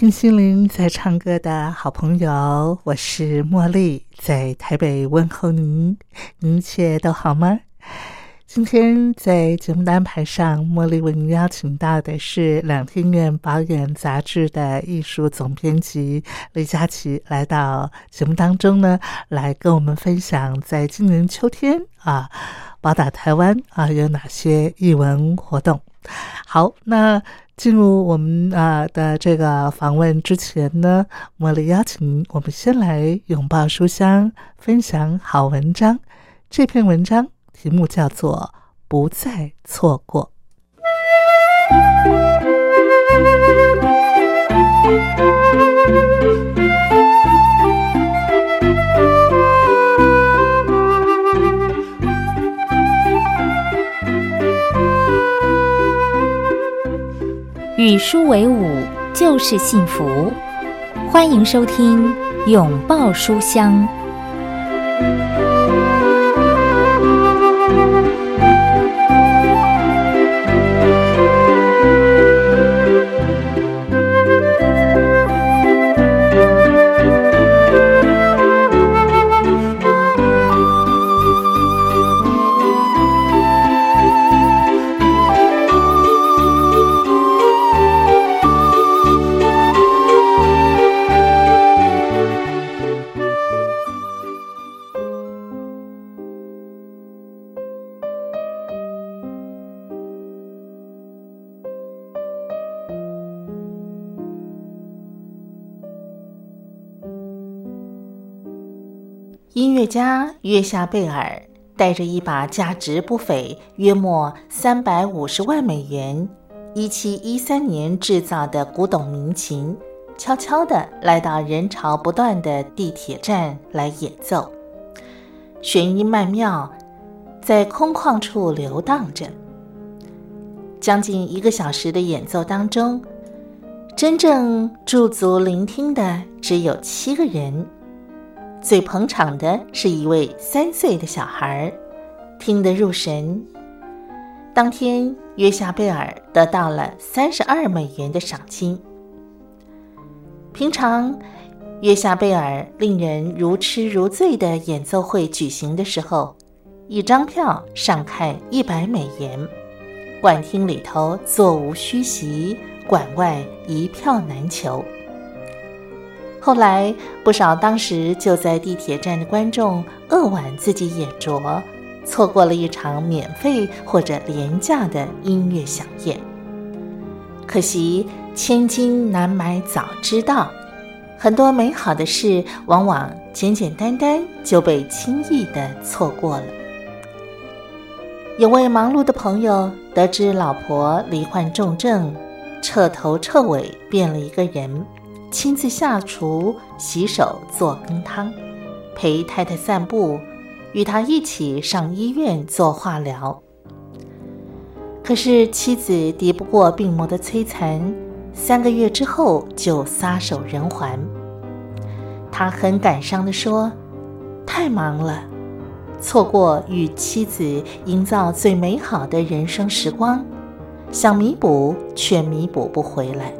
听心灵在唱歌的好朋友，我是茉莉，在台北问候您，您一切都好吗？今天在节目的安排上，茉莉为您邀请到的是两厅院保演杂志的艺术总编辑李佳琪，来到节目当中呢，来跟我们分享在今年秋天啊，宝岛台湾啊有哪些艺文活动。好，那。进入我们啊的这个访问之前呢，茉莉邀请我们先来拥抱书香，分享好文章。这篇文章题目叫做《不再错过》。与书为伍就是幸福，欢迎收听《拥抱书香》。家约夏贝尔带着一把价值不菲、约莫三百五十万美元、一七一三年制造的古董民琴，悄悄地来到人潮不断的地铁站来演奏。弦音曼妙，在空旷处流荡着。将近一个小时的演奏当中，真正驻足聆听的只有七个人。最捧场的是一位三岁的小孩，听得入神。当天，约夏贝尔得到了三十二美元的赏金。平常，约夏贝尔令人如痴如醉的演奏会举行的时候，一张票上看一百美元，馆厅里头座无虚席，馆外一票难求。后来，不少当时就在地铁站的观众扼腕自己眼拙，错过了一场免费或者廉价的音乐飨宴。可惜千金难买早知道，很多美好的事往往简简单单就被轻易的错过了。有位忙碌的朋友得知老婆罹患重症，彻头彻尾变了一个人。亲自下厨、洗手、做羹汤，陪太太散步，与他一起上医院做化疗。可是妻子敌不过病魔的摧残，三个月之后就撒手人寰。他很感伤地说：“太忙了，错过与妻子营造最美好的人生时光，想弥补却弥补不回来。”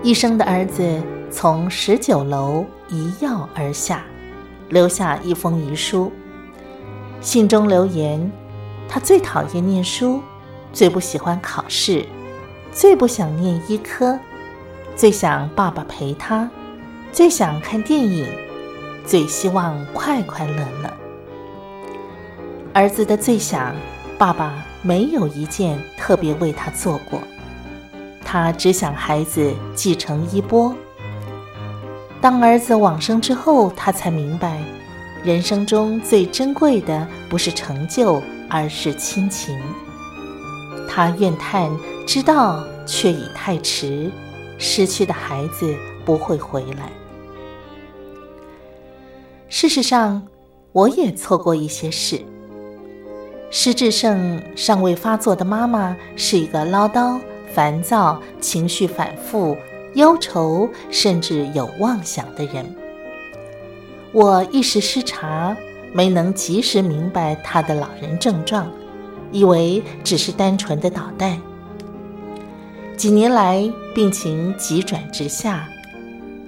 一生的儿子从十九楼一跃而下，留下一封遗书。信中留言：他最讨厌念书，最不喜欢考试，最不想念医科，最想爸爸陪他，最想看电影，最希望快快乐乐。儿子的最想，爸爸没有一件特别为他做过，他只想孩子继承衣钵。当儿子往生之后，他才明白，人生中最珍贵的不是成就，而是亲情。他怨叹，知道却已太迟，失去的孩子不会回来。事实上，我也错过一些事。失智症尚未发作的妈妈是一个唠叨、烦躁、情绪反复。忧愁，甚至有妄想的人，我一时失察，没能及时明白他的老人症状，以为只是单纯的捣蛋。几年来，病情急转直下，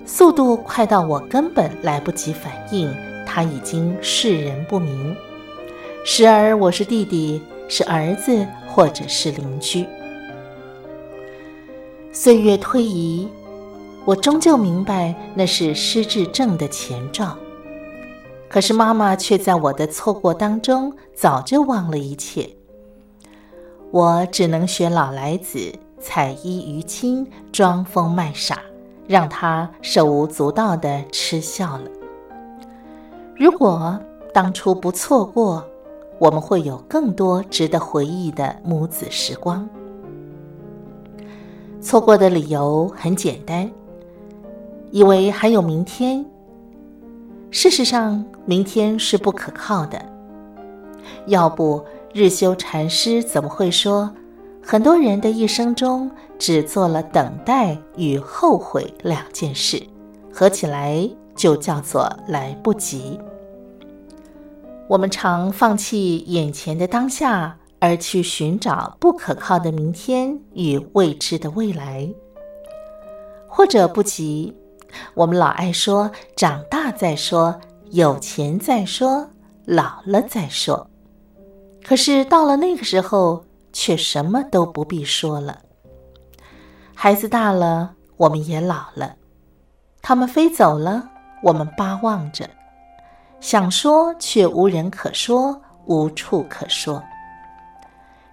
速度快到我根本来不及反应，他已经世人不明。时而我是弟弟，是儿子，或者是邻居。岁月推移，我终究明白那是失智症的前兆。可是妈妈却在我的错过当中早就忘了一切。我只能学老来子，采衣娱亲，装疯卖傻，让他手舞足蹈的嗤笑了。如果当初不错过，我们会有更多值得回忆的母子时光。错过的理由很简单，以为还有明天。事实上，明天是不可靠的。要不，日修禅师怎么会说，很多人的一生中只做了等待与后悔两件事，合起来就叫做来不及。我们常放弃眼前的当下。而去寻找不可靠的明天与未知的未来，或者不急。我们老爱说“长大再说，有钱再说，老了再说”，可是到了那个时候，却什么都不必说了。孩子大了，我们也老了，他们飞走了，我们巴望着，想说却无人可说，无处可说。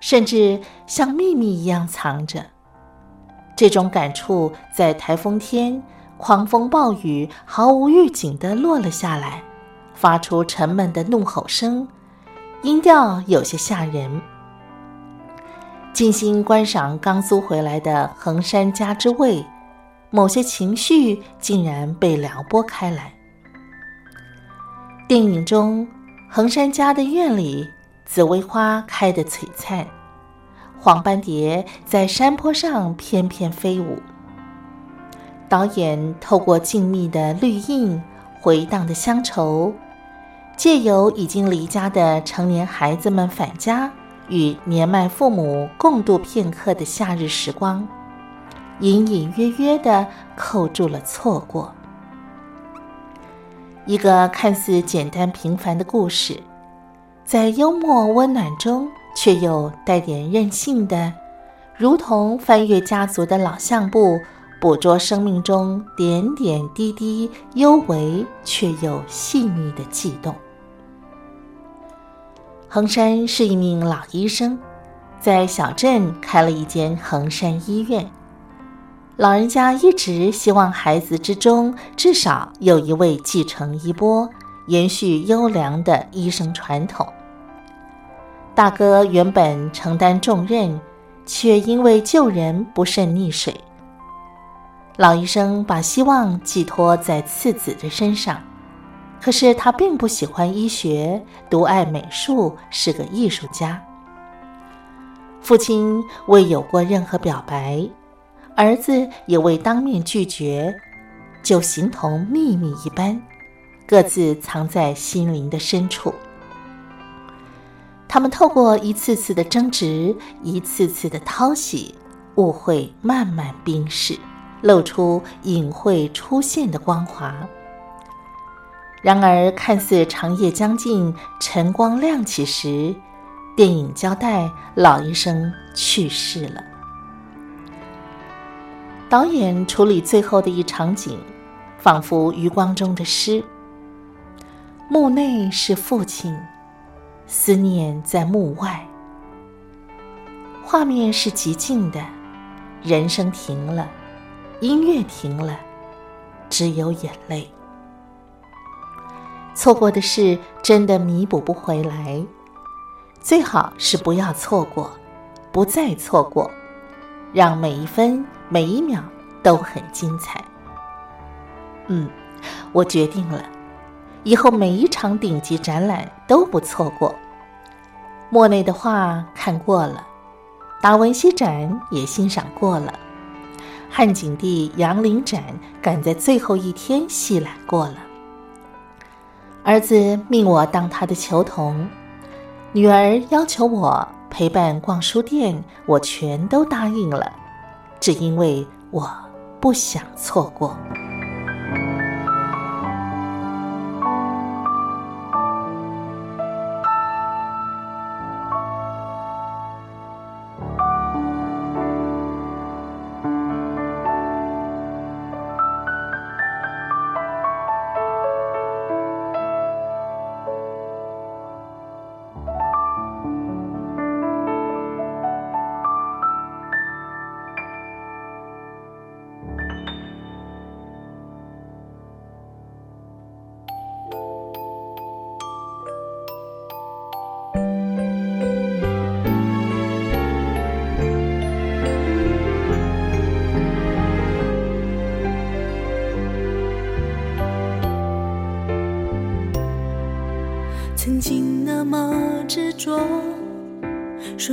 甚至像秘密一样藏着。这种感触在台风天，狂风暴雨毫无预警地落了下来，发出沉闷的怒吼声，音调有些吓人。静心观赏刚租回来的衡山家之味，某些情绪竟然被撩拨开来。电影中，衡山家的院里。紫薇花开得璀璨，黄斑蝶在山坡上翩翩飞舞。导演透过静谧的绿荫、回荡的乡愁，借由已经离家的成年孩子们返家，与年迈父母共度片刻的夏日时光，隐隐约约地扣住了错过。一个看似简单平凡的故事。在幽默温暖中，却又带点任性的，如同翻阅家族的老相簿，捕捉生命中点点滴滴幽微却又细腻的悸动。衡山是一名老医生，在小镇开了一间衡山医院。老人家一直希望孩子之中至少有一位继承衣钵，延续优良的医生传统。大哥原本承担重任，却因为救人不慎溺水。老医生把希望寄托在次子的身上，可是他并不喜欢医学，独爱美术，是个艺术家。父亲未有过任何表白，儿子也未当面拒绝，就形同秘密一般，各自藏在心灵的深处。他们透过一次次的争执，一次次的淘洗，误会慢慢冰释，露出隐晦出现的光华。然而，看似长夜将近，晨光亮起时，电影交代老医生去世了。导演处理最后的一场景，仿佛余光中的诗。墓内是父亲，思念在墓外。画面是极静的，人声停了，音乐停了，只有眼泪。错过的事真的弥补不回来，最好是不要错过，不再错过，让每一分每一秒都很精彩。嗯，我决定了，以后每一场顶级展览都不错过。莫内的画看过了。达文西展也欣赏过了，汉景帝杨陵展赶在最后一天细览过了。儿子命我当他的球童，女儿要求我陪伴逛书店，我全都答应了，只因为我不想错过。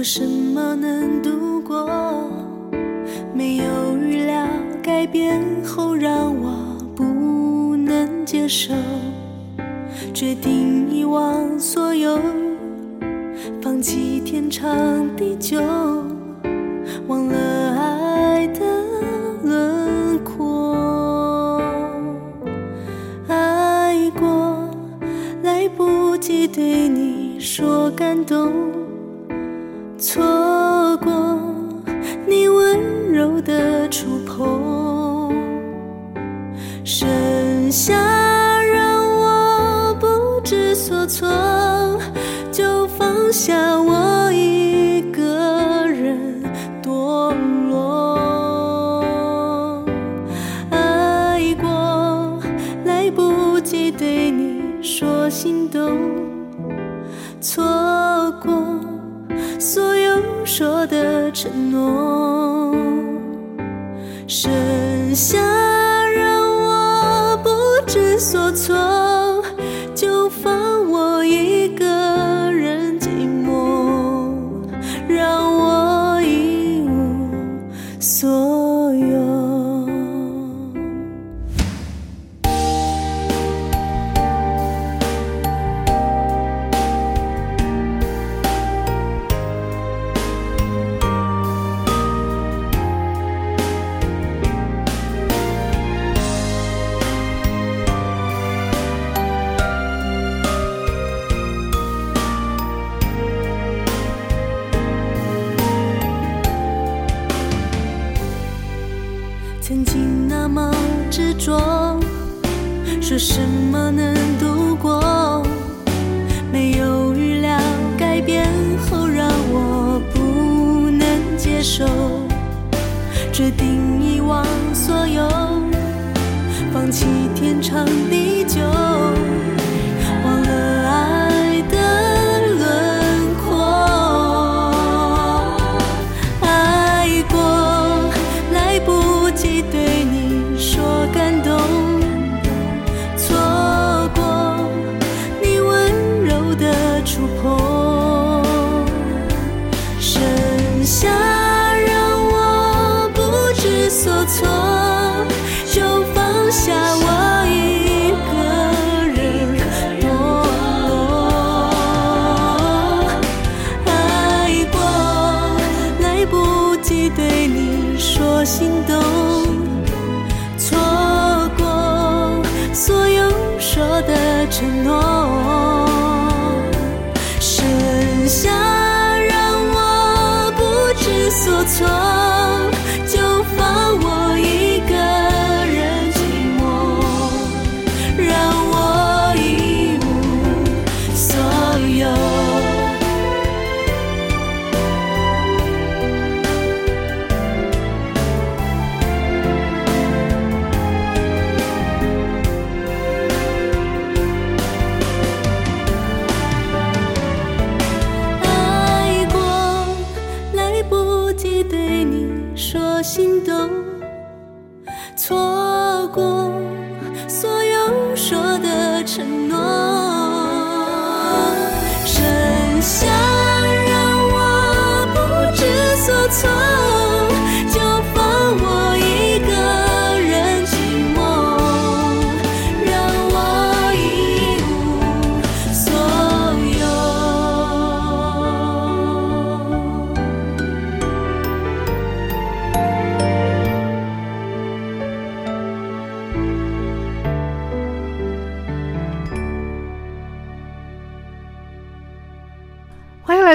是说的承诺，剩下让我不知所措，所有说的承诺。剩下让我不知所措。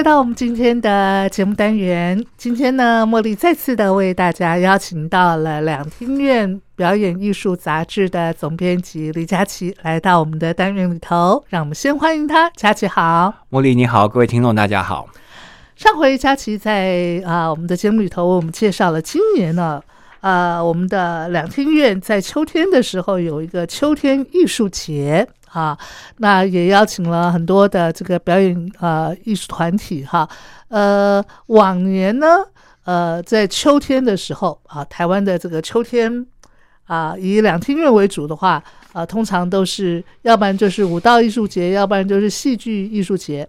来到我们今天的节目单元。今天呢，茉莉再次的为大家邀请到了两厅院表演艺术杂志的总编辑李佳琪来到我们的单元里头。让我们先欢迎他，佳琪好。茉莉你好，各位听众大家好。上回佳琪在啊、我们的节目里头，为我们介绍了今年呢，呃，我们的两厅院在秋天的时候有一个秋天艺术节啊，那也邀请了很多的这个表演呃艺术团体哈，呃，往年呢，呃，在秋天的时候啊，台湾的这个秋天啊，以两厅院为主的话，啊，通常都是要不然就是舞蹈艺术节，要不然就是戏剧艺术节。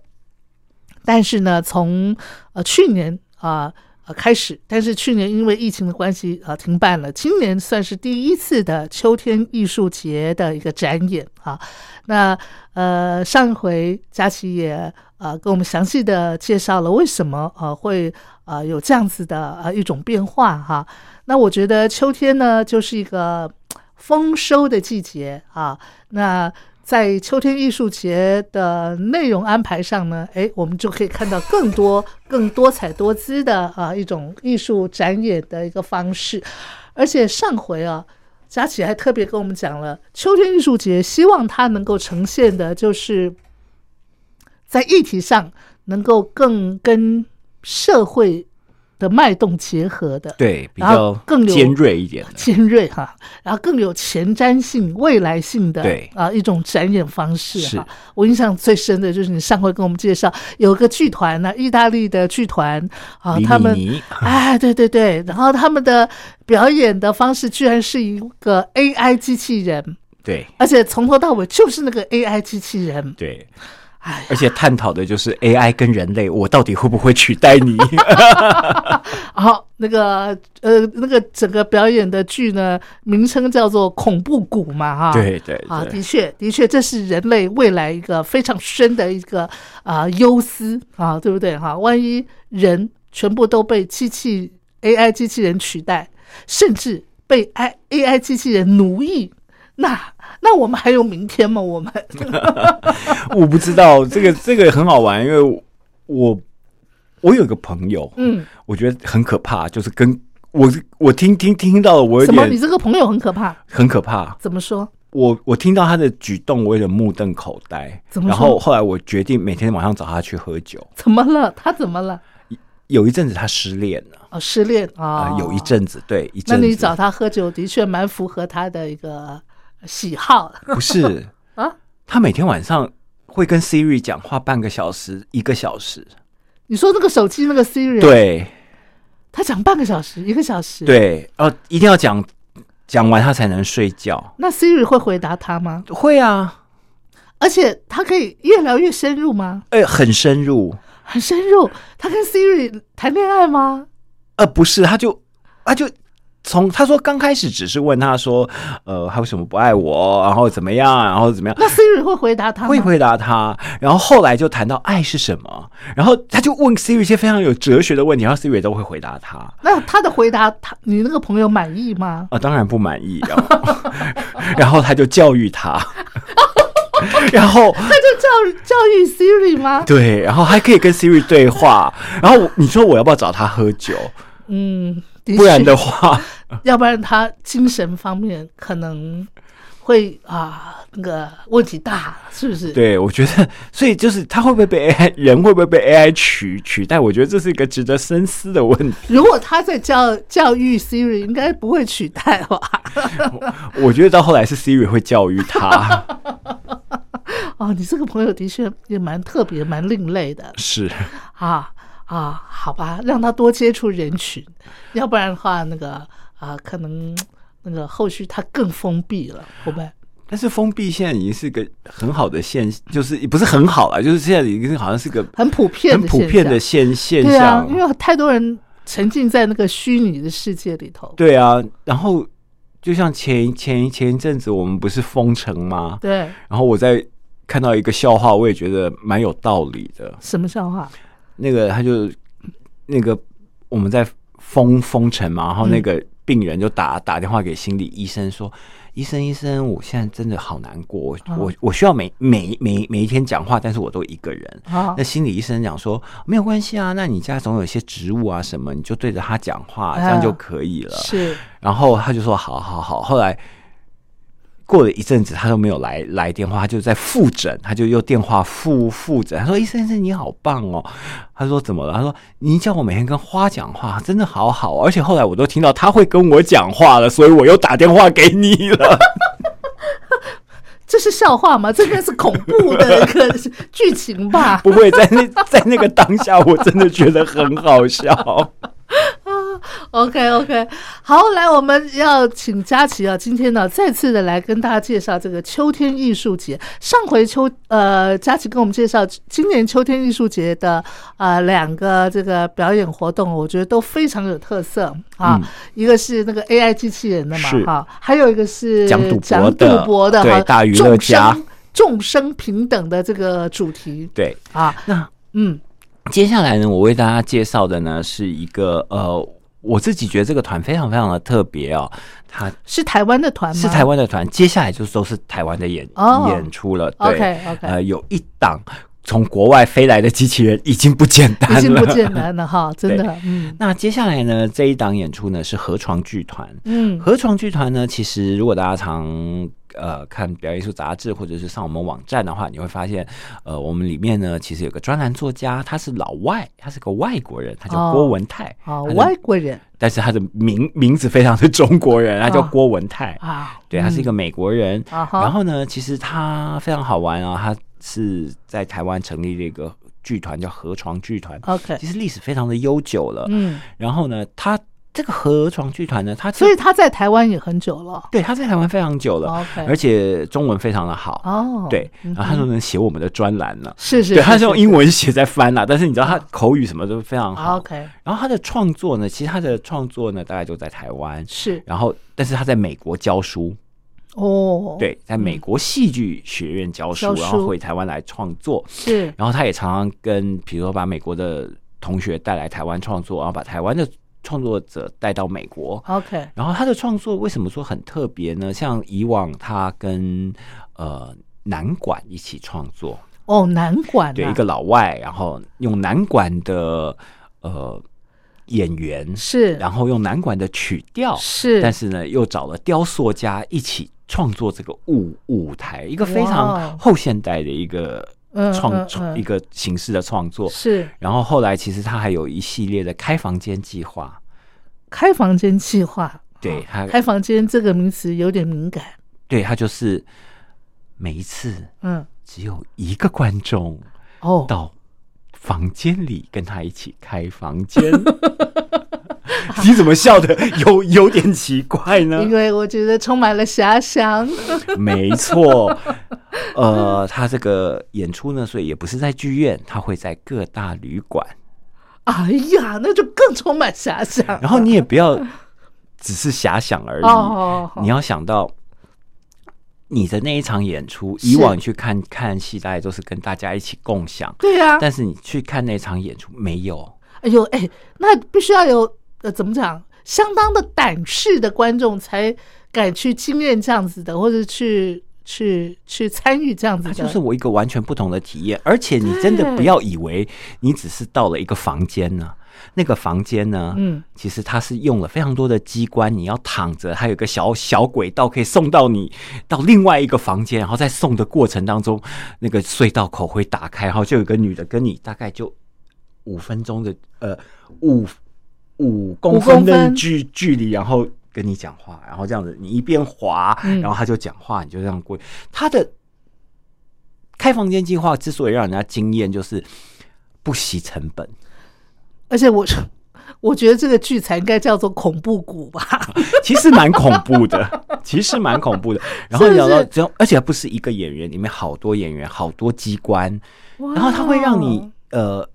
但是呢，从呃去年啊开始，但是去年因为疫情的关系啊、停办了，今年算是第一次的秋天艺术节的一个展演啊。那呃上一回佳琪也呃跟我们详细的介绍了为什么呃会呃有这样子的呃一种变化哈。那我觉得秋天呢就是一个丰收的季节啊，那。在秋天艺术节的内容安排上呢，诶，我们就可以看到更多、更多彩多姿的啊一种艺术展演的一个方式。而且上回啊，佳琪还特别跟我们讲了，秋天艺术节希望它能够呈现的就是在议题上能够更跟社会的脉动结合的，对，比较更有尖锐一点的，尖锐哈，然后更有前瞻性、未来性的对。啊一种展演方式是。哈。我印象最深的就是你上回跟我们介绍有个剧团呢，意大利的剧团啊，他们米尼。哎，对对对，然后他们的表演的方式居然是一个 AI 机器人，对。而且从头到尾就是那个 AI 机器人，对，哎，而且探讨的就是 AI 跟人类，我到底会不会取代你？好，那个呃，那个整个表演的剧呢，名称叫做恐怖谷嘛，哈，对对啊，的确，的确，这是人类未来一个非常深的一个啊忧思啊，对不对哈？万一人全部都被机器 AI 机器人取代，甚至被 I AI 机器人奴役，那那我们还有明天吗？我们 我不知道这个这个很好玩，因为我我有个朋友，嗯，我觉得很可怕，就是跟我我听听听到了，我有什么？你这个朋友很可怕，很可怕。怎么说？我我听到他的举动，我有点目瞪口呆。怎么然后后来我决定每天晚上找他去喝酒。怎么了？他怎么了？有一阵子他失恋了哦，失恋啊、啊、有一阵子对一那阵子。你找他喝酒的确蛮符合他的一个喜好不是 啊。他每天晚上会跟 Siri 讲话半个小时、一个小时。你说那个手机那个 Siri，，对他讲半个小时、一个小时，，对，哦，一定要讲讲完他才能睡觉。那 Siri 会回答他吗？会啊，而且他可以越聊越深入吗？哎、很深入。很深入。他跟 Siri 谈恋爱吗？呃，不是，他就他就从他说刚开始只是问他说，呃，他为什么不爱我，然后怎么样，然后怎么样，那 Siri 会回答他吗？会回答他，然后后来就谈到爱是什么，然后他就问 Siri 一些非常有哲学的问题，然后 Siri 都会回答他。那他的回答，他你那个朋友满意吗？啊，当然不满意，然 后然后他就教育他，然后他就教教育 Siri 吗？对，然后还可以跟 Siri 对话，然后我你说我要不要找他喝酒？嗯，的不然的话，要不然他精神方面可能会啊那个问题大，是不是？对我觉得，所以就是他会不会被 AI 人会不会被 AI 取取代？我觉得这是一个值得深思的问题。如果他在教教育 Siri，应该不会取代吧？我觉得到后来是 Siri 会教育他，哦，你这个朋友的确也蛮特别、蛮另类的是啊啊，好吧，让他多接触人群，要不然的话，那个啊，可能那个后续他更封闭了，会不会？但是封闭现在已经是个很好的现，就是也不是很好了，就是现在已经好像是个很普遍很普遍的现现现象对啊象，。因为太多人沉浸在那个虚拟的世界里头。对啊，然后就像前前前一阵子我们不是封城吗？对，然后我在看到一个笑话，我也觉得蛮有道理的。什么笑话？那个他就那个我们在封封城嘛，然后那个病人就打打电话给心理医生说：“医生医生，我现在真的好难过，我、嗯我我需要每每每每一天讲话，但是我都一个人。”啊。那心理医生讲说没有关系啊，那你家总有一些植物啊什么，你就对着它讲话，这样就可以了。是。然后他就说好好好，后来过了一阵子，他都没有来来电话，他就在复诊，他就又电话复复诊。他说：“医生医生你好棒哦。”他说：“怎么了？”他说：“你叫我每天跟花讲话，真的好好哦，而且后来我都听到他会跟我讲话了，所以我又打电话给你了。这是笑话吗？这应该是恐怖的一个剧情吧？不会在那在那个当下，我真的觉得很好笑。OK OK，好，来，我们要请佳琪啊，今天呢再次的来跟大家介绍这个秋天艺术节。上回秋呃，佳琪跟我们介绍今年秋天艺术节的呃两个这个表演活动，我觉得都非常有特色。啊。嗯一个是那个 AI 机器人的嘛是。哈，还有一个是讲赌博的。对大娱乐家。众生众生平等的这个主题。对，啊，那嗯，接下来呢，我为大家介绍的呢是一个呃，我自己觉得这个团非常非常的特别哦，它是台湾的团吗？是台湾的团，接下来就都是台湾的演、哦演出了。对呃，有一档从国外飞来的机器人已经不简单了，已经不简单了哈，真的，嗯那接下来呢，这一档演出呢是河床剧团。嗯，河床剧团呢，其实如果大家常呃看表演艺术杂志或者是上我们网站的话，你会发现，呃，我们里面呢其实有个专栏作家，他是老外，他是个外国人，他叫哦郭文泰。啊，他的外国人但是他的名名字非常的中国人，他叫哦郭文泰。啊，对，他是一个美国人。然后呢，其实他非常好玩啊，他是在台湾成立了一个剧团，叫河床剧团。OK，其实历史非常的悠久了。嗯，然后呢，他这个河床剧团呢，他所以他在台湾也很久了。对他在台湾非常久了而且中文非常的好。哦，对，嗯然后他说能写我们的专栏了。是是，对，他是是用英文写在翻啦，但是你知道他口语什么都非常好。，OK，然后他的创作呢，其实他的创作呢，大概就在台湾，是。然后但是他在美国教书，哦，对，在美国戏剧学院教书，教书然后回台湾来创作，是。然后他也常常跟比如说把美国的同学带来台湾创作，然后把台湾的创作者带到美国。OK，然后他的创作为什么说很特别呢？像以往他跟呃南管一起创作，哦，南管啊。对一个老外，然后用南管的呃演员，是。然后用南管的曲调，是，但是呢又找了雕塑家一起创作这个舞舞台，一个非常后现代的一个嗯创创一个形式的创作。是然后后来其实他还有一系列的开房间计划，开房间计划，哦对他开房间这个名词有点敏感，对他就是每一次嗯，只有一个观众哦，到房间里跟他一起开房间。你怎么笑的有有点奇怪呢因？为我觉得充满了遐想，没错，呃，他这个演出呢，所以也不是在剧院，他会在各大旅馆。哎呀，那就更充满遐想。然后你也不要只是遐想而已，你要想到你的那一场演出，以往你去看看戏，大概都是跟大家一起共享，对呀、但是你去看那场演出没有。哎呦，哎，那必须要有呃，怎么讲，相当的胆识的观众才敢去经验这样子的，或者去去去参与这样子就是我一个完全不同的体验，而且你真的不要以为你只是到了一个房间呢、那个房间呢，嗯，其实它是用了非常多的机关，你要躺着，还有个小小轨道可以送到你到另外一个房间，然后在送的过程当中，那个隧道口会打开，然后就有个女的跟你大概就五分钟的呃五五公分的距距离，然后跟你讲话，然后这样子，你一边滑，嗯然后他就讲话，你就这样过。他的开房间计划之所以让人家惊艳，就是不惜成本。而且我我觉得这个剧才应该叫做恐怖谷吧，其实蛮恐怖的，其实蛮恐怖的。然后是不聊到是这样，而且不是一个演员，里面好多演员，好多机关，然后它会让你呃，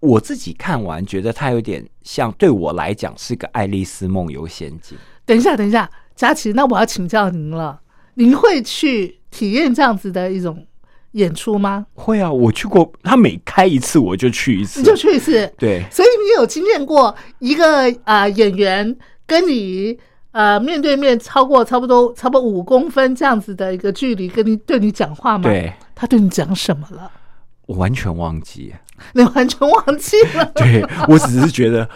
我自己看完觉得它有点像，对我来讲是个《爱丽丝梦游仙境》。等一下，等一下，佳琪，那我要请教您了，您会去体验这样子的一种演出吗？会啊，我去过，他每开一次我就去一次，你就去一次，对。所以你有经验过一个啊、呃演员跟你呃面对面超过差不多差不多五公分这样子的一个距离，跟你对你讲话吗？，对他对你讲什么了？我完全忘记，你完全忘记了。对我只是觉得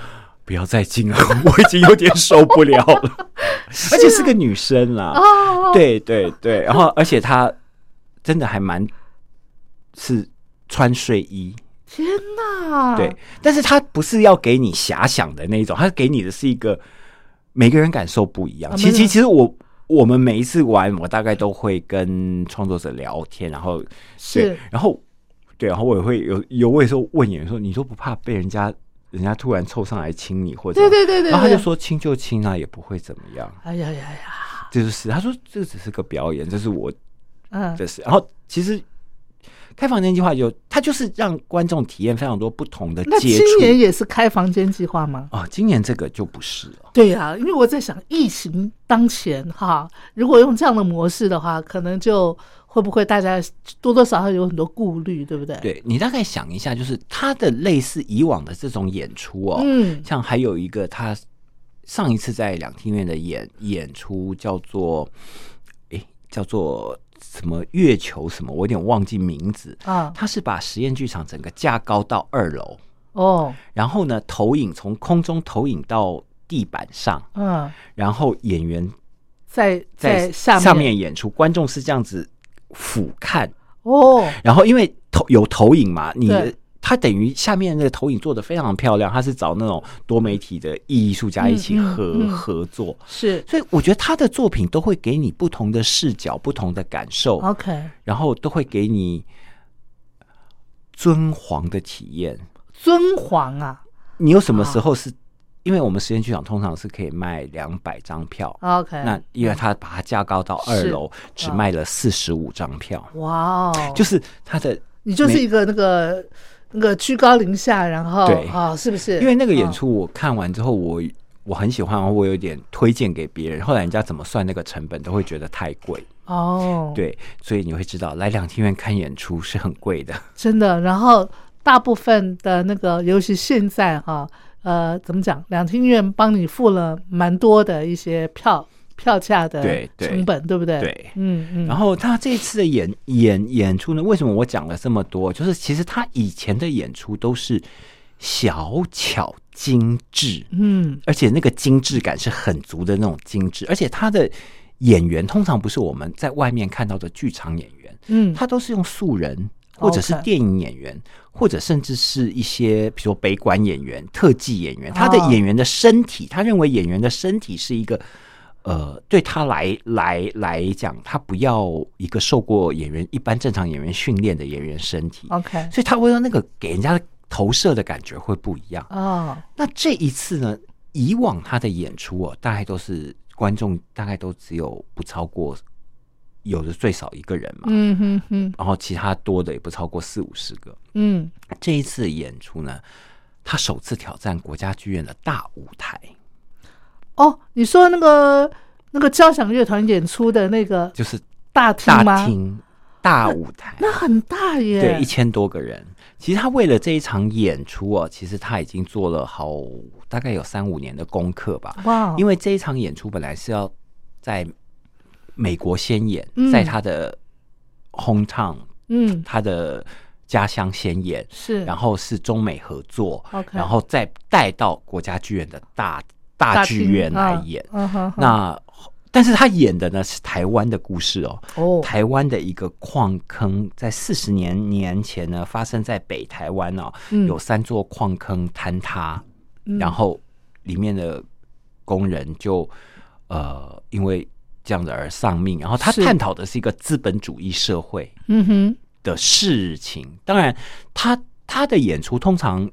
不要再进了，我已经有点受不了了，而且是个女生啦，哦，对对对，然后而且她真的还蛮是穿睡衣，天哪！对，但是她不是要给你遐想的那一种，她给你的是一个每个人感受不一样。其实其实我我们每一次玩，我大概都会跟创作者聊天，然后对是，然后对，然后我也会有有我有时候问演员说，你都不怕被人家人家突然凑上来亲你或者对对对对对然后他就说亲就亲啊，也不会怎么样。哎呀呀呀，这就是他说这只是个表演，这是我嗯，这是。然后其实开房间计划就它就是让观众体验非常多不同的那接今年也是开房间计划吗？啊。今年这个就不是了。对呀、因为我在想，疫情当前哈，如果用这样的模式的话，可能就会不会大家多多少少有很多顾虑，对不对？，对你大概想一下，就是他的类似以往的这种演出哦，嗯像还有一个他上一次在两厅院的演演出叫做，诶，叫做什么月球什么，我有点忘记名字。啊，他是把实验剧场整个架高到二楼，哦，然后呢投影从空中投影到地板上，嗯，然后演员在在下面。上面演出，观众是这样子俯瞰，哦，然后因为投有投影嘛，你它等于下面那个投影做的非常漂亮，它是找那种多媒体的艺术家一起嗯嗯合、嗯。合作，是。所以我觉得他的作品都会给你不同的视角、不同的感受，OK，然后都会给你尊皇的体验。尊皇啊？你有什么时候是？因为我们实验剧场通常是可以卖两百张票，，OK，那因为他把它架高到二楼，只卖了四十五张票，哇哦，就是他的你就是一个那个那个居高临下，然后对啊，是不是？因为那个演哦出我看完之后，我我很喜欢，然后我有点推荐给别人。后来人家怎么算那个成本，都会觉得太贵。哦，，对，所以你会知道，来两厅院看演出是很贵的。真的。然后大部分的那个，尤其现在哈、呃，怎么讲？两厅院帮你付了蛮多的一些票票价的对对成本，对不对？对嗯嗯。然后他这一次的演演演出呢，为什么我讲了这么多？就是其实他以前的演出都是小巧精致，嗯，而且那个精致感是很足的那种精致，而且他的演员通常不是我们在外面看到的剧场演员，嗯，他都是用素人，或者是电影演员，或者甚至是一些比如说北管演员、特技演员。他的哦演员的身体，他认为演员的身体是一个。呃，对他来来来讲，他不要一个受过演员一般正常演员训练的演员身体，OK。所以他会让那个给人家的投射的感觉会不一样。哦，那这一次呢，以往他的演出哦，大概都是观众大概都只有不超过，有的最少一个人嘛，嗯哼哼，然后其他多的也不超过四五十个。嗯，这一次演出呢，他首次挑战国家剧院的大舞台，哦，你说那个那个交响乐团演出的那个就是大厅大？厅大舞台，那很大耶，对，一千多个人。其实他为了这一场演出哦，其实他已经做了好大概有三五年的功课吧。哇，因为为这一场演出本来是要在美国先演，嗯。在他的 hometown，嗯，他的家乡先演，是，然后是中美合作 OK 然后再带到国家剧院的大大剧院来啊演。那但是他演的呢是台湾的故事哦，哦，台湾的一个矿坑，在四十年年前呢，发生在北台湾哦，嗯有三座矿坑坍塌，嗯然后里面的工人就呃因为这样子而丧命。然后他探讨的是一个资本主义社会嗯哼，的事情。当然，他他的演出通常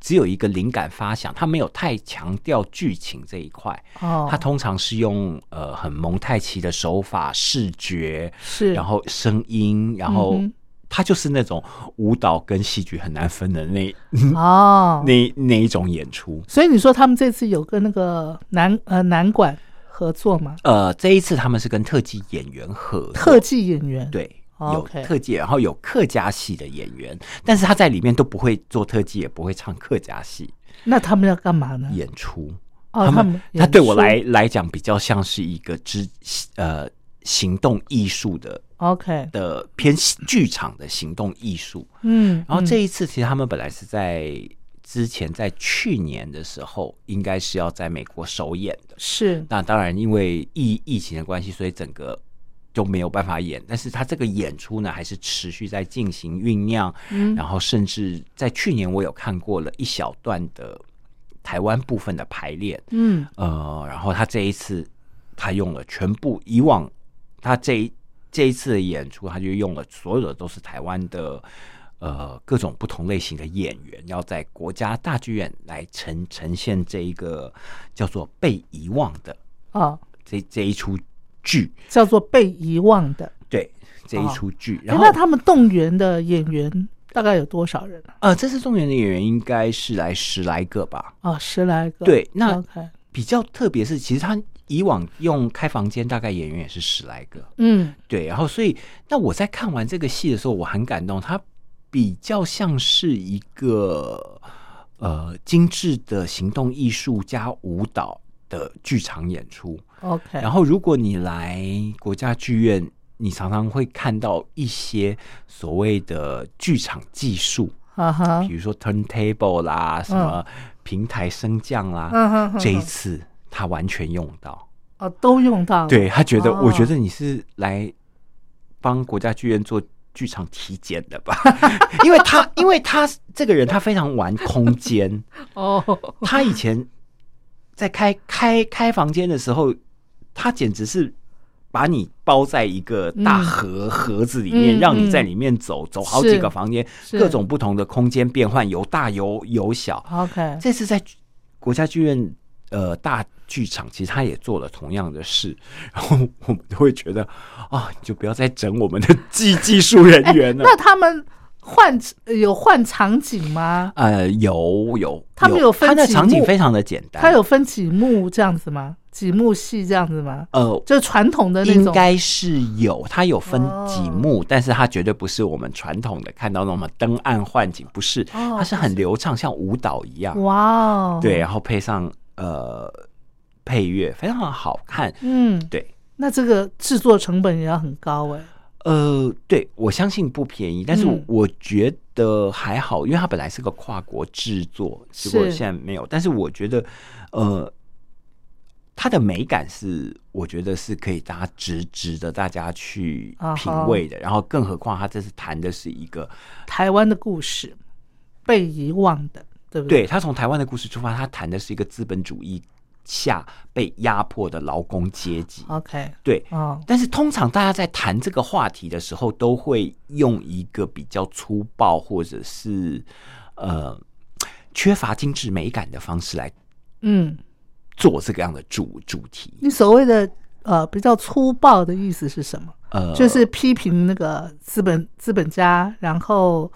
只有一个灵感发想，他没有太强调剧情这一块。哦，他通常是用呃很蒙太奇的手法、视觉，是，然后声音，然后嗯他就是那种舞蹈跟戏剧很难分的那哦，那那一种演出。所以你说他们这次有跟那个南呃南管合作吗？呃，这一次他们是跟特技演员合作特技演员，，对。哦有特技，然后有客家戏的演员，但是他在里面都不会做特技，也不会唱客家戏那他们要干嘛呢？演出。哦，他他们他对我来来讲比较像是一个之呃行动艺术的 OK，的偏剧场的行动艺术。嗯，然后嗯这一次，其实他们本来是在之前在去年的时候，应该是要在美国首演的。是那当然，因为疫疫情的关系，所以整个就没有办法演。但是他这个演出呢，还是持续在进行酝酿。嗯然后甚至在去年，我有看过了一小段的台湾部分的排练。嗯呃，然后他这一次他用了全部以往他这一这一次的演出，他就用了所有的都是台湾的呃各种不同类型的演员，要在国家大剧院来呈呈现这一个叫做被遗忘的哦，这这一出剧，叫做被遗忘的。对这一出剧，诶然后那他们动员的演员大概有多少人啊？呃，这次动员的演员应该是来十来个吧，哦，十来个。对那比较特别是，其实他以往用开房间，大概演员也是十来个，嗯。对，然后所以那我在看完这个戏的时候，我很感动，他比较像是一个呃精致的行动艺术加舞蹈的剧场演出。，OK，然后如果你来国家剧院，你常常会看到一些所谓的剧场技术，啊哈比，如说 turntable 啦，什么平台升降啦，这一次他完全用到。哦都用到了。对他觉得，哦我觉得你是来帮国家剧院做剧场体检的吧？因为他，因为他这个人，他非常玩空间。哦，他以前在开开开房间的时候，他简直是把你包在一个大盒、盒子里面，嗯让你在里面走走好几个房间，各种不同的空间变换，有大有有小。OK，这次在国家剧院呃大剧场，其实他也做了同样的事，然后我们都会觉得啊，你就不要再整我们的技技术人员了。那他们换有换场景吗？呃，有有，他们有分他的场景非常的简单，他有分几幕这样子吗？几幕戏这样子吗？呃。就是传统的那种应。该是有，它有分哦几幕，但是它绝对不是我们传统的看到那么灯暗幻景，不是，哦它是很流畅，像舞蹈一样。哇哦，对，，然后配上呃配乐，非常好看。嗯，对，那这个制作成本也要很高哎。呃，对我相信不便宜，但是嗯我觉得还好，因为它本来是个跨国制作，结果是现在没有。但是我觉得，呃，它的美感是我觉得是可以大家值值得大家去品味的。然后，更何况它这次谈的是一个，台湾的故事，被遗忘的，对不对？对他从台湾的故事出发，他谈的是一个资本主义下被压迫的劳工阶级。，OK，对，哦，但是通常大家在谈这个话题的时候，都会用一个比较粗暴或者是呃缺乏精致美感的方式来嗯，做这个样的主主题。你所谓的呃比较粗暴的意思是什么？呃，就是批评那个资本资本家，然后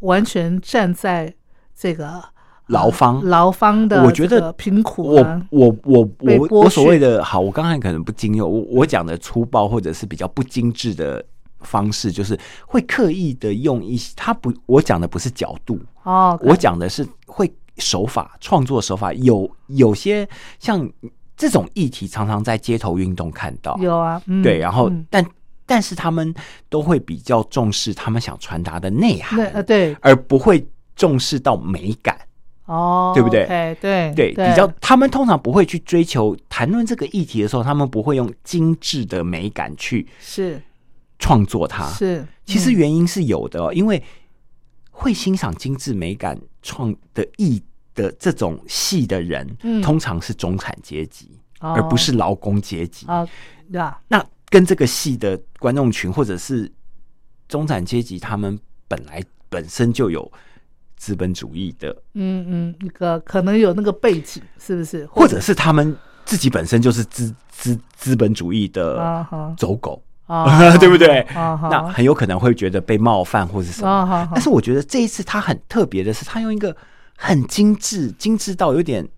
完全站在这个呃劳方。劳方的我觉得贫苦我啊，我我我我所谓的好，我刚才可能不精用，我我讲的粗暴或者是比较不精致的方式，就是会刻意的用一些，他不，我讲的不是角度，哦，我讲的是会手法创作手法，有有些像这种议题常常在街头运动看到，有啊，嗯对，然后、嗯。但但是他们都会比较重视他们想传达的内涵，对。而不会重视到美感。哦，对不对？OK，对对，比较他们通常不会去追求谈论这个议题的时候，他们不会用精致的美感去是。创作它。是，其实嗯。原因是有的、哦，因为会欣赏精致美感创的艺的这种戏的人，嗯。通常是中产阶级，哦。而不是劳工阶级。啊。呀，那跟这个戏的观众群或者是中产阶级，他们本来本身就有资本主义的，嗯嗯，一个可能有那个背景，是不是？或者是他们自己本身就是资资资本主义的走狗，啊 对不对？那很有可能会觉得被冒犯或是什么。但是我觉得这一次他很特别的是，他用一个很精致、精致到有点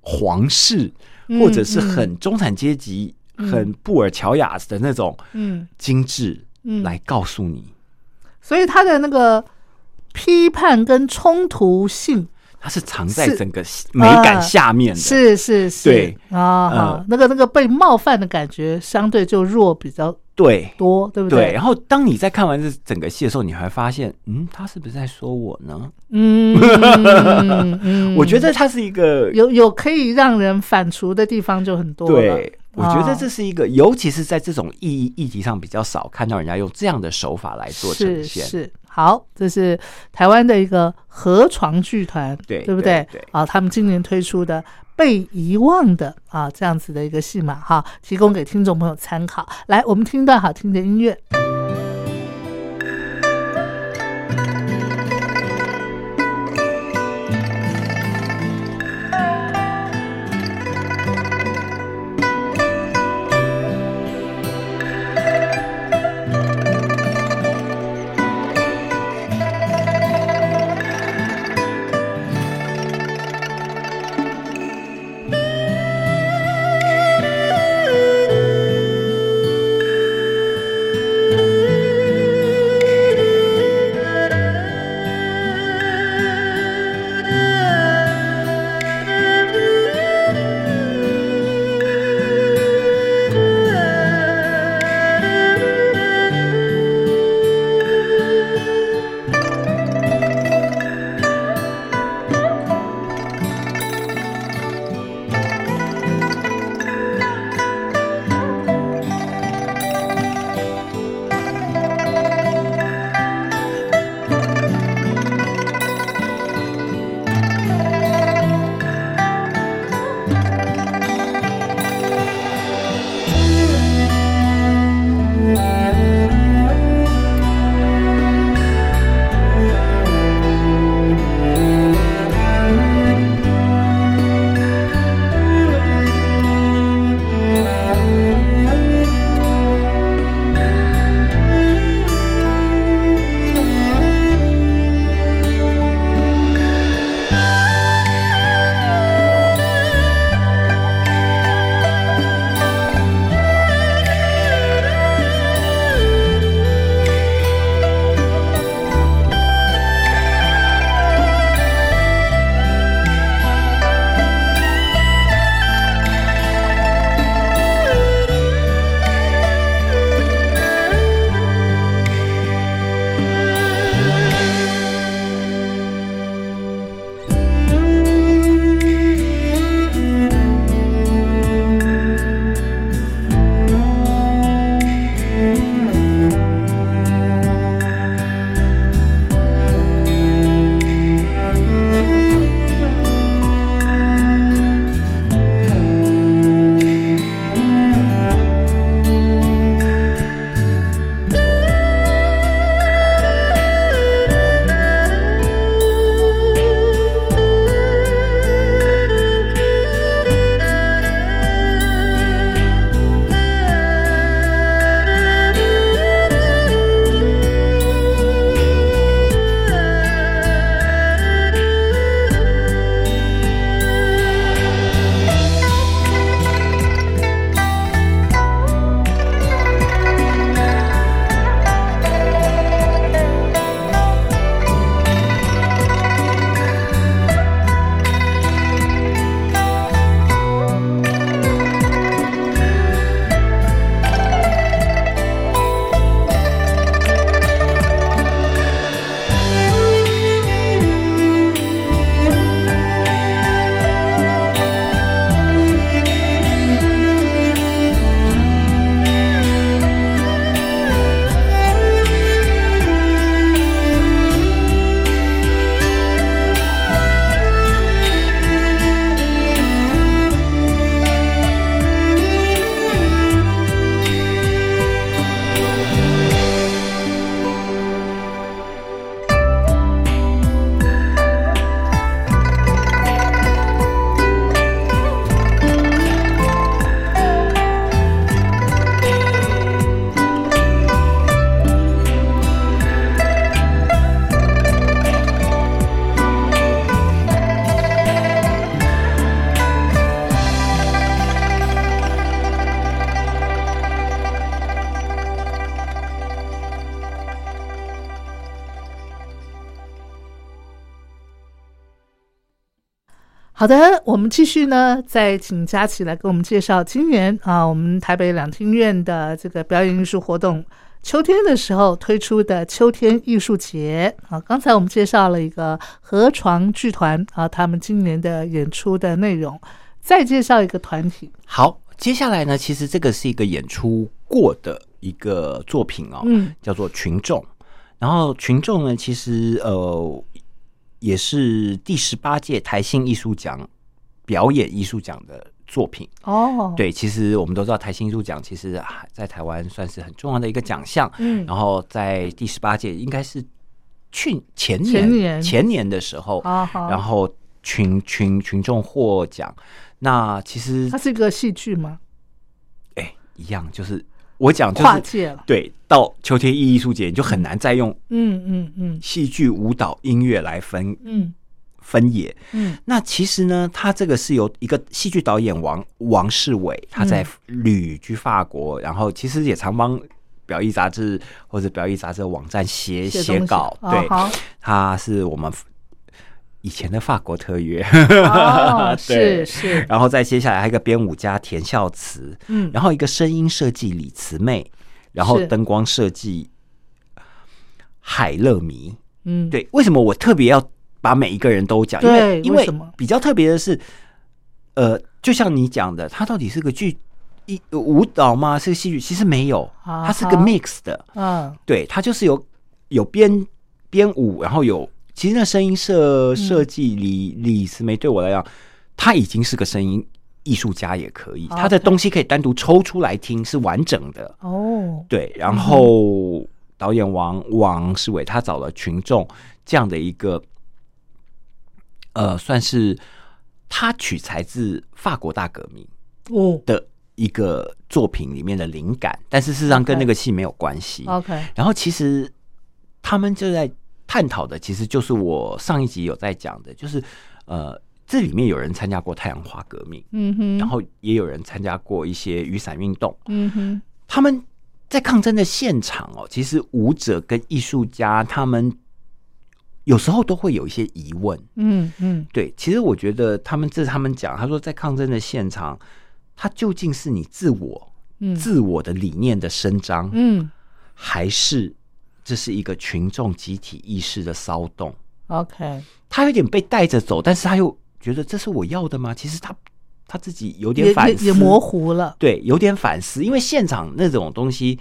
皇室，嗯或者是很中产阶级、嗯很布尔乔亚的那种嗯。精致，嗯。来告诉你，所以他的那个批判跟冲突性它是藏在整个美感下面的。是是是，对啊哈嗯，那个那个被冒犯的感觉相对就弱比较对多，对不对，对然？后当你在看完这整个戏的时候，你还发现，嗯，他是不是在说我呢？嗯 我觉得他是一个有有可以让人反刍的地方就很多。对，我觉得啊这是一个，尤其是在这种议议题上比较少看到人家用这样的手法来做呈是现。是，好，这是台湾的一个河床剧团，对对不对？啊，他们今年推出的《被遗忘的》啊这样子的一个戏码哈，提供给听众朋友参考。来，我们听一段好听的音乐。好的，我们继续呢，再请佳琪来给我们介绍今年啊，我们台北两厅院的这个表演艺术活动，秋天的时候推出的秋天艺术节啊。刚才我们介绍了一个河床剧团啊，他们今年的演出的内容，再介绍一个团体，好，接下来呢，其实这个是一个演出过的一个作品哦，嗯叫做群众。然后群众呢，其实呃也是第十八届台新艺术奖表演艺术奖的作品。哦，，对，其实我们都知道台新艺术奖其实啊在台湾算是很重要的一个奖项。嗯，然后在第十八届应该是去前年前年的时候，然后群群群众获奖。那其实它是一个戏剧吗？哎一样，就是我讲就是跨界了，对到秋天艺术节你就很难再用嗯嗯嗯。戏剧、舞蹈、音乐来分嗯。分野。嗯。那其实呢，他这个是由一个戏剧导演王王世伟，他在旅居法国，然后其实也常帮表艺杂志或者表艺杂志的网站写写稿。对，哦他是我们以前的法国特约。哦，对是是，然后再接下来还有一个编舞家田孝慈，嗯，然后一个声音设计李慈妹，然后灯光设计海乐迷。嗯，对，为什么我特别要把每一个人都讲？因为因为比较特别的是，呃，就像你讲的，它到底是个剧一舞蹈吗？是个戏剧？其实没有，啊它是个 mix 的。嗯对，它就是有有编编舞，然后有其实那声音设设计李李思梅对我来讲，他已经是个声音艺术家，也可以他的东西可以单独抽出来听，是完整的。哦，对，然后导演王王世伟他找了群众这样的一个，呃，算是他取材自法国大革命哦。的一个作品里面的灵感，但是事实上跟那个戏没有关系。，OK，然后其实他们就在探讨的，其实就是我上一集有在讲的，就是呃，这里面有人参加过太阳花革命，嗯哼，然后也有人参加过一些雨伞运动。嗯哼，他们在抗争的现场哦，其实舞者跟艺术家他们有时候都会有一些疑问。嗯嗯。对，其实我觉得他们这是他们讲，他说在抗争的现场，它究竟是你自我、嗯。自我的理念的伸张，嗯。还是这是一个群众集体意识的骚动？，OK，他有点被带着走，但是他又觉得这是我要的吗？其实他他自己有也点反思，也也模糊了。对，有点反思，因为现场那种东西，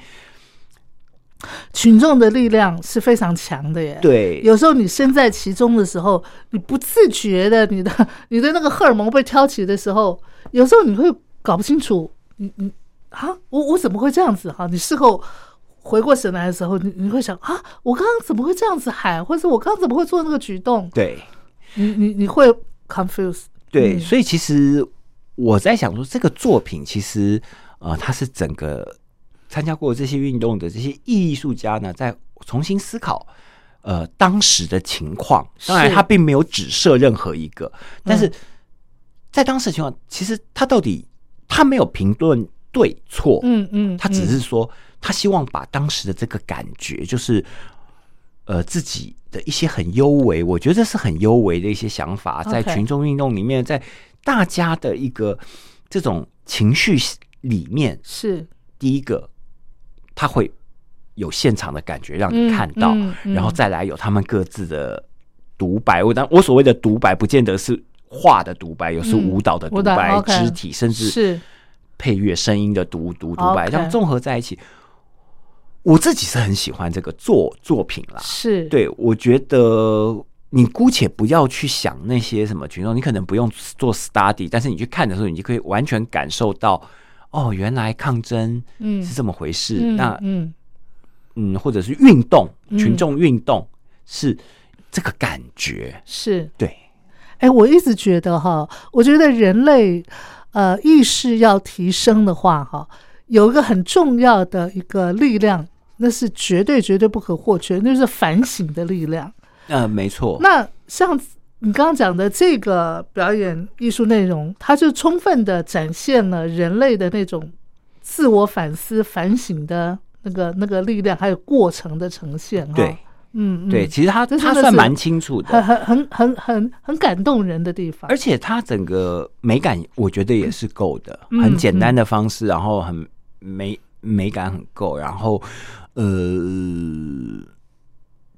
群众的力量是非常强的耶。，对，有时候你身在其中的时候，你不自觉的，你的 你的那个荷尔蒙被挑起的时候，有时候你会搞不清楚，你你啊，我我怎么会这样子哈？你事后回过神来的时候，你你会想啊，我刚刚怎么会这样子喊，或者我刚刚怎么会做那个举动？对你你你会 confuse。对，嗯所以其实我在想说，这个作品其实呃，它是整个参加过这些运动的这些艺术家呢，在重新思考。呃，当时的情况，当然是他并没有指涉任何一个，但是嗯在当时的情况，其实他到底他没有评论对错，嗯嗯，他只嗯是说，他希望把当时的这个感觉，就是呃自己的一些很优微，我觉得这是很优微的一些想法，在群众运动里面，在大家的一个这种情绪里面，是。第一个他会有现场的感觉让你嗯看到，嗯嗯然后再来有他们各自的独白。我当我所谓的独白，不见得是画的独白，有时嗯舞蹈的独白、肢体，甚至是配乐、声音的独独独白这样综合在一起。我自己是很喜欢这个作作品啦。是，对，我觉得你姑且不要去想那些什么群众，你可能不用做 study，但是你去看的时候，你就可以完全感受到，哦，原来抗争嗯是这么回事。嗯那嗯嗯，或者是运动，嗯群众运动是这个感觉。是。对，哎，我一直觉得哈，我觉得人类呃意识要提升的话哈，有一个很重要的一个力量，那是绝对绝对不可或缺，那就是反省的力量。呃，没错。那像你刚刚讲的这个表演艺术内容，它就充分的展现了人类的那种自我反思、反省的那个那个力量，还有过程的呈现哈。对嗯，嗯。对，，其实他他算蛮清楚的，很很很很很很感动人的地方。而。且他整个美感，我觉得也是够的，嗯很简单的方式，然后很美美感很够，然后呃，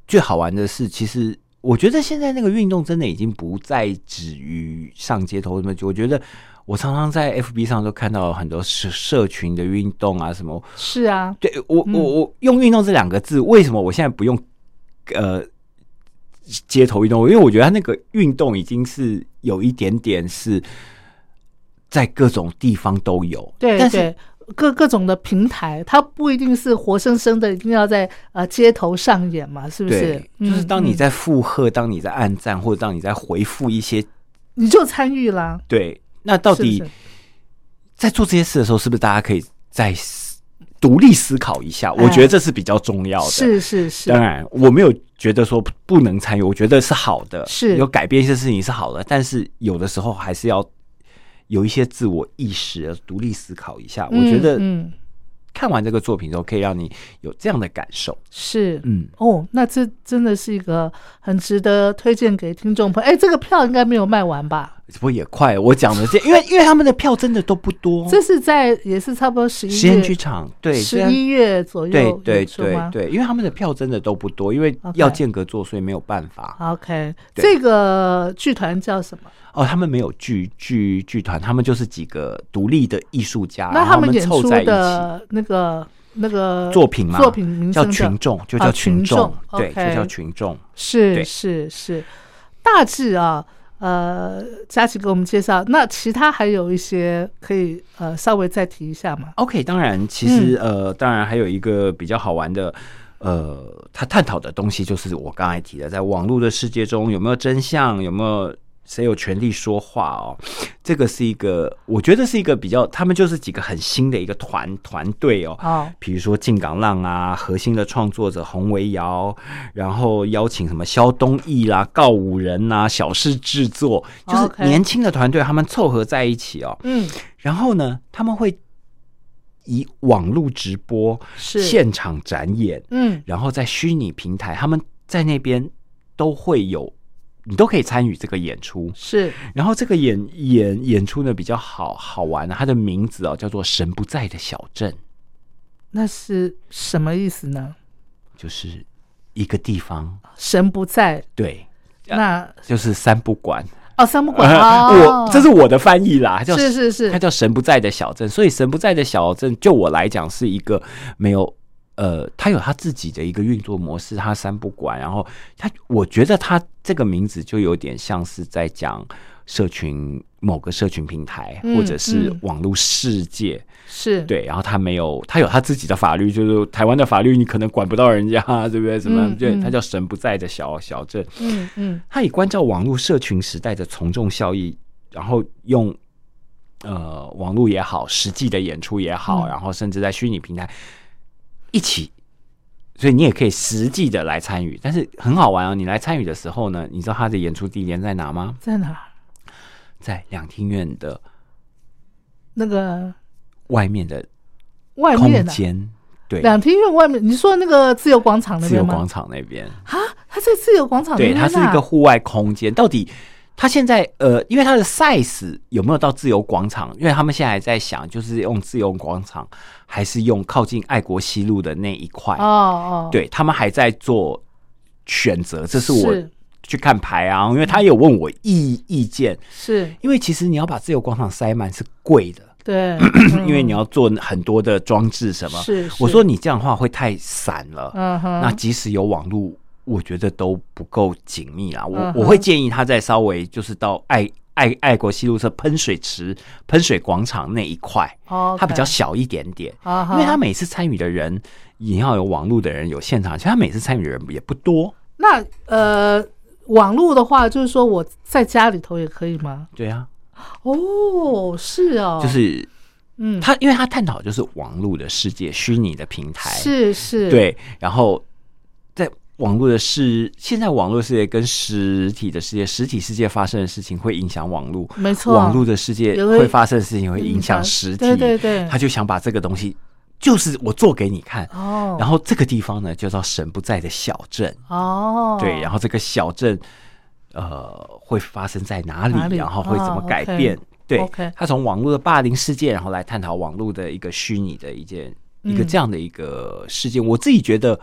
最好玩的是，其实我觉得现在那个运动真的已经不再止于上街头那么久，我觉得。我常常在 FB 上都看到很多社社群的运动啊，什么。是啊，对我，嗯。我我用运动这两个字，为什么我现在不用呃街头运动？因为我觉得他那个运动已经是有一点点是在各种地方都有，对但是各各种的平台，它不一定是活生生的，一定要在呃街头上演嘛，是不是？，就是当你在附和，当你在暗赞，或者当你在回复一些你就参与啦，对，那到底在做这些事的时候，是不是大家可以再思独立思考一下？我觉得这是比较重要的。是是是，当然，我没有觉得说不能参与，我觉得是好的，是有改变一些事情是好的，但是有的时候还是要有一些自我意识，独立思考一下。我觉得嗯嗯看完这个作品之后，可以让你有这样的感受。是嗯，哦，那这真的是一个很值得推荐给听众朋友。哎，这个票应该没有卖完吧？不过也快，我讲的这，因为因为他们的票真的都不多。这是在也是差不多十一实验月剧场对，十一月左右对对对对，因为他们的票真的都不多，因为要间隔做，所以没有办法。？OK，对这个剧团叫什么？哦，他们没有剧剧剧团，他们就是几个独立的艺术家，那他们演出凑在一起。的那个那个作品嘛，作品名叫群众，就啊叫群众，众对，就叫群众。是是是，大致啊，呃，佳琪给我们介绍。那其他还有一些可以呃稍微再提一下嘛？OK，当然，其嗯实、呃，当然还有一个比较好玩的，呃，他探讨的东西就是我刚才提的，在网络的世界中有没有真相，有没有谁有权利说话哦？这个是一个，我觉得是一个比较，他们就是几个很新的一个团团队哦。哦，比如说进港浪啊，核心的创作者洪维尧，然后邀请什么肖东义啦、告五人呐、小事制作，就是年轻的团队，他们凑合在一起哦。嗯，然后呢，他们会以网络直播、是现场展演，嗯然后在虚拟平台，他们在那边都会有，你都可以参与这个演出。是。然后这个演演演出呢比较好好玩呢，它的名字哦叫做“神不在的小镇那是什么意思呢？”，就是一个地方，神不在，对，那就是三不管。哦，三不管 呃哦，我这是我的翻译啦，叫是是是。它叫神不在的小镇，所以神不在的小镇，就我来讲是一个没有呃，他有他自己的一个运作模式，他三不管，然后他，我觉得他这个名字就有点像是在讲社群某个社群平台，嗯或者是嗯。网络世界，是，对，然后他没有，他有他自己的法律，就是台湾的法律，你可能管不到人家，对不对？什么？对，嗯嗯。它叫神不在的小小镇，嗯嗯。他以关照网络社群时代的从众效益，然后用呃网络也好，实际的演出也好，嗯。然后甚至在虚拟平台一起，所以你也可以实际的来参与。但是很好玩哦，你来参与的时候呢，你知道他的演出地点在哪吗？在哪？在两厅院的那个外面的外面的间，对，两厅院外面，你说那个自由广场那边吗？自由广场那边。啊，他在自由广场那对，边啊它是一个户外空间。到底它现在呃，因为他的 size 有没有到自由广场？因为他们现在还在想，就是用自由广场，还是用靠近爱国西路的那一块？哦哦，，对他们还在做选择。这是我去看牌啊，因为他有问我意意见。是，因为其实你要把自由广场塞满是贵的，对，因为你要做很多的装置什么。是是我说你这样的话会太散了。嗯哼，那即使有网络，我觉得都不够紧密啦。我、嗯我会建议他再稍微就是到爱爱爱国西路车喷水池、喷水广场那一块，哦，它比较小一点点。因为他每次参与的人，也要有网络的人有现场，其实他每次参与的人也不多。那呃，网络的话，就是说我在家里头也可以吗？对啊，哦，是哦，就是嗯，他，因为他探讨就是网络的世界、虚拟的平台，是是，，对，然后在网络的世，现在网络世界跟实体的世界，实体世界发生的事情会影响网络，没错，网络的世界会会发生的事情会影响实体，对对对他就想把这个东西就是我做给你看。哦，然后这个地方呢，叫做神不在的小镇。哦，对，然后这个小镇，呃，会发生在哪里？哪里然后会怎么改变？对他从网络的霸凌事件，然后来探讨网络的一个虚拟的一件、一个嗯这样的一个事件。我自己觉得，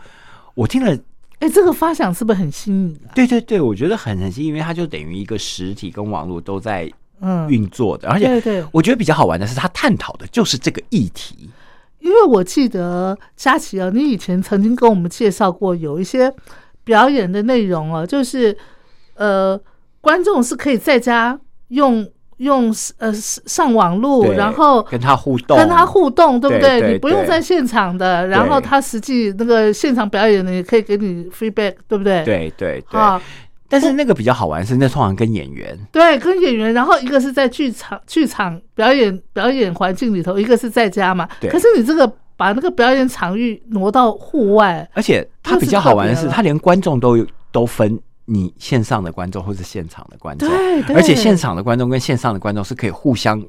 我听了，哎，这个发想是不是很新颖啊？对对对，我觉得很很新，因为它就等于一个实体跟网络都在嗯，运作的，而且对对，我觉得比较好玩的是，他探讨的就是这个议题。因为我记得佳琪啊，你以前曾经跟我们介绍过有一些表演的内容哦、就是呃，观众是可以在家用用呃上网络，然后跟他互动，跟他互动，对不对对你不用在现场的，然后他实际那个现场表演的，也可以给你 feedback，对不对？对对对。啊，但是那个比较好玩是，那通常跟演员，对，跟演员，然后一个是在剧场剧场表演表演环境里头，一个是在家嘛。对可是你这个把那个表演场域挪到户外，而且他比较好玩的是，他连观众都有都分你线上的观众或是现场的观众，而且现场的观众跟线上的观众是可以互相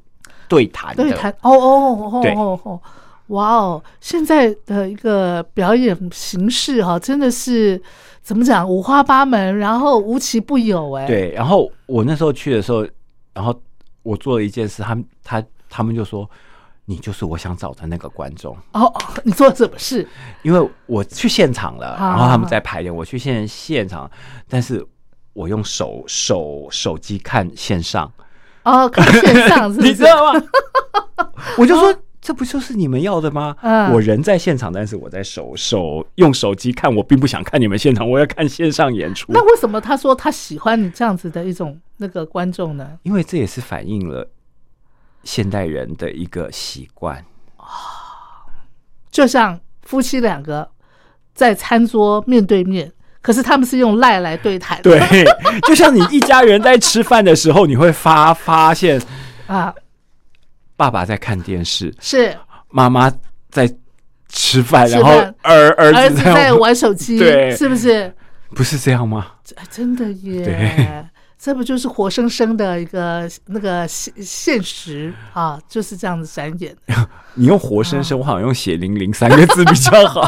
对谈的，对谈哦哦哦对哦哦，哇哦！现在的一个表演形式哈、真的是怎么讲五花八门，然后无奇不有哎。对。然后我那时候去的时候，然后我做了一件事，他们他他们就说。你就是我想找的那个观众，哦哦，你做了什么事？因为我去现场了，啊然后他们在排练，我去现现场，但是我用手手手机看线上，哦，看线上是不是？你知道吗？我就说，这不就是你们要的吗？嗯我人在现场，但是我在手手用手机看，我并不想看你们现场，我要看线上演出。那为什么他说他喜欢你这样子的一种那个观众呢？因为这也是反映了现代人的一个习惯。就像夫妻两个在餐桌面对面，可是他们是用赖来对谈。对，就像你一家人在吃饭的时候，你会发发现啊，爸爸在看电视，是妈妈在吃饭，然后饭儿儿儿子在玩手机，对是不是？不是这样吗？哎，真的耶对！这不就是活生生的一个那个现现实啊，就是这样子展演。你用活生生，我好像用血淋淋三个字比较好。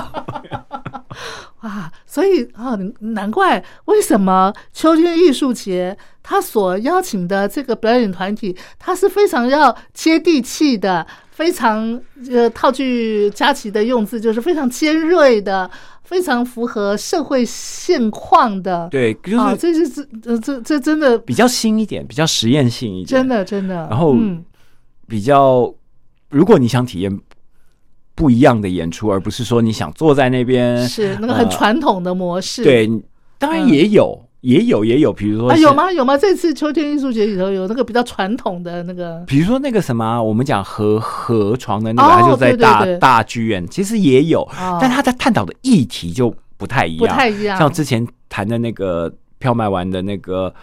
啊，所以啊，难怪为什么秋天艺术节他所邀请的这个表演团体，他是非常要接地气的，非常呃，套句佳琪的用字，就是非常尖锐的，非常符合社会现况的。对，就啊，是这是这这这这真的比较新一点，比较实验性一点，真的真的。然后嗯，比较，如果你想体验不一样的演出，而不是说你想坐在那边是那个很呃传统的模式。对，当然也有，也有，也有，比如说啊，有？吗？有吗？这次秋天艺术节里头有那个比较传统的那个比如说那个什么啊，我们讲河河床的那个，哦它就在大大剧院，其实也有，哦但他在探讨的议题就不太一样，不太一样像之前谈的那个票卖完的那个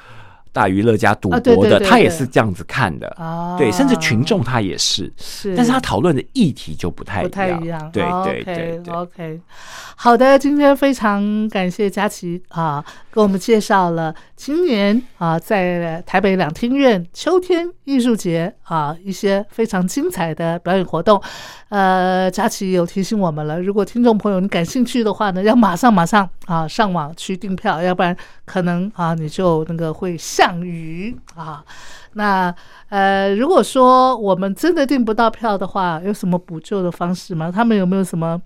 大娱乐家赌博的，他也是这样子看的，啊，对，甚至群众他也是，是，但是他讨论的议题就不太不太一样。对哦对对 OK 对。好的，今天非常感谢佳琪啊，给我们介绍了今年啊在台北两厅院秋天艺术节啊一些非常精彩的表演活动。呃，佳琪有提醒我们了，如果听众朋友你感兴趣的话呢，要马上马上啊上网去订票，要不然可能啊你就那个会项羽啊。那呃，如果说我们真的订不到票的话，有什么补救的方式吗？他们有没有什么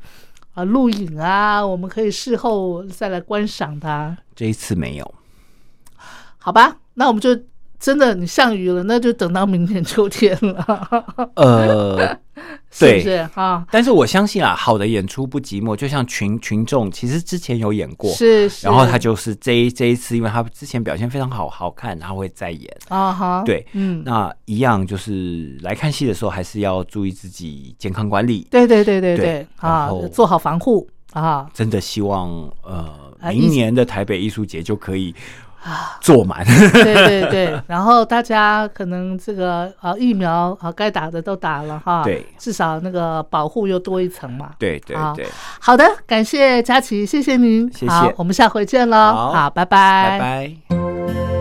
啊录影啊，我们可以事后再来观赏的、啊？这一次没有，好吧，那我们就真的你上鱼了，那就等到明年秋天了，呃，是不对是啊？但是我相信啊，好的演出不寂寞，就像群群众其实之前有演过，是是，然后他就是这一这一次，因为他之前表现非常好好看，他会再演。啊哈，对，嗯，那一样就是来看戏的时候，还是要注意自己健康管理。对对对对对对啊，做好防护啊。真的希望呃，啊明年的台北艺术节就可以啊。坐满。对对对，然后大家可能这个啊疫苗啊该打的都打了哈，对。至少那个保护又多一层嘛。对对好。对，好的，感谢佳琪，谢谢您，谢谢。好，我们下回见喽，好。好，拜拜，拜拜。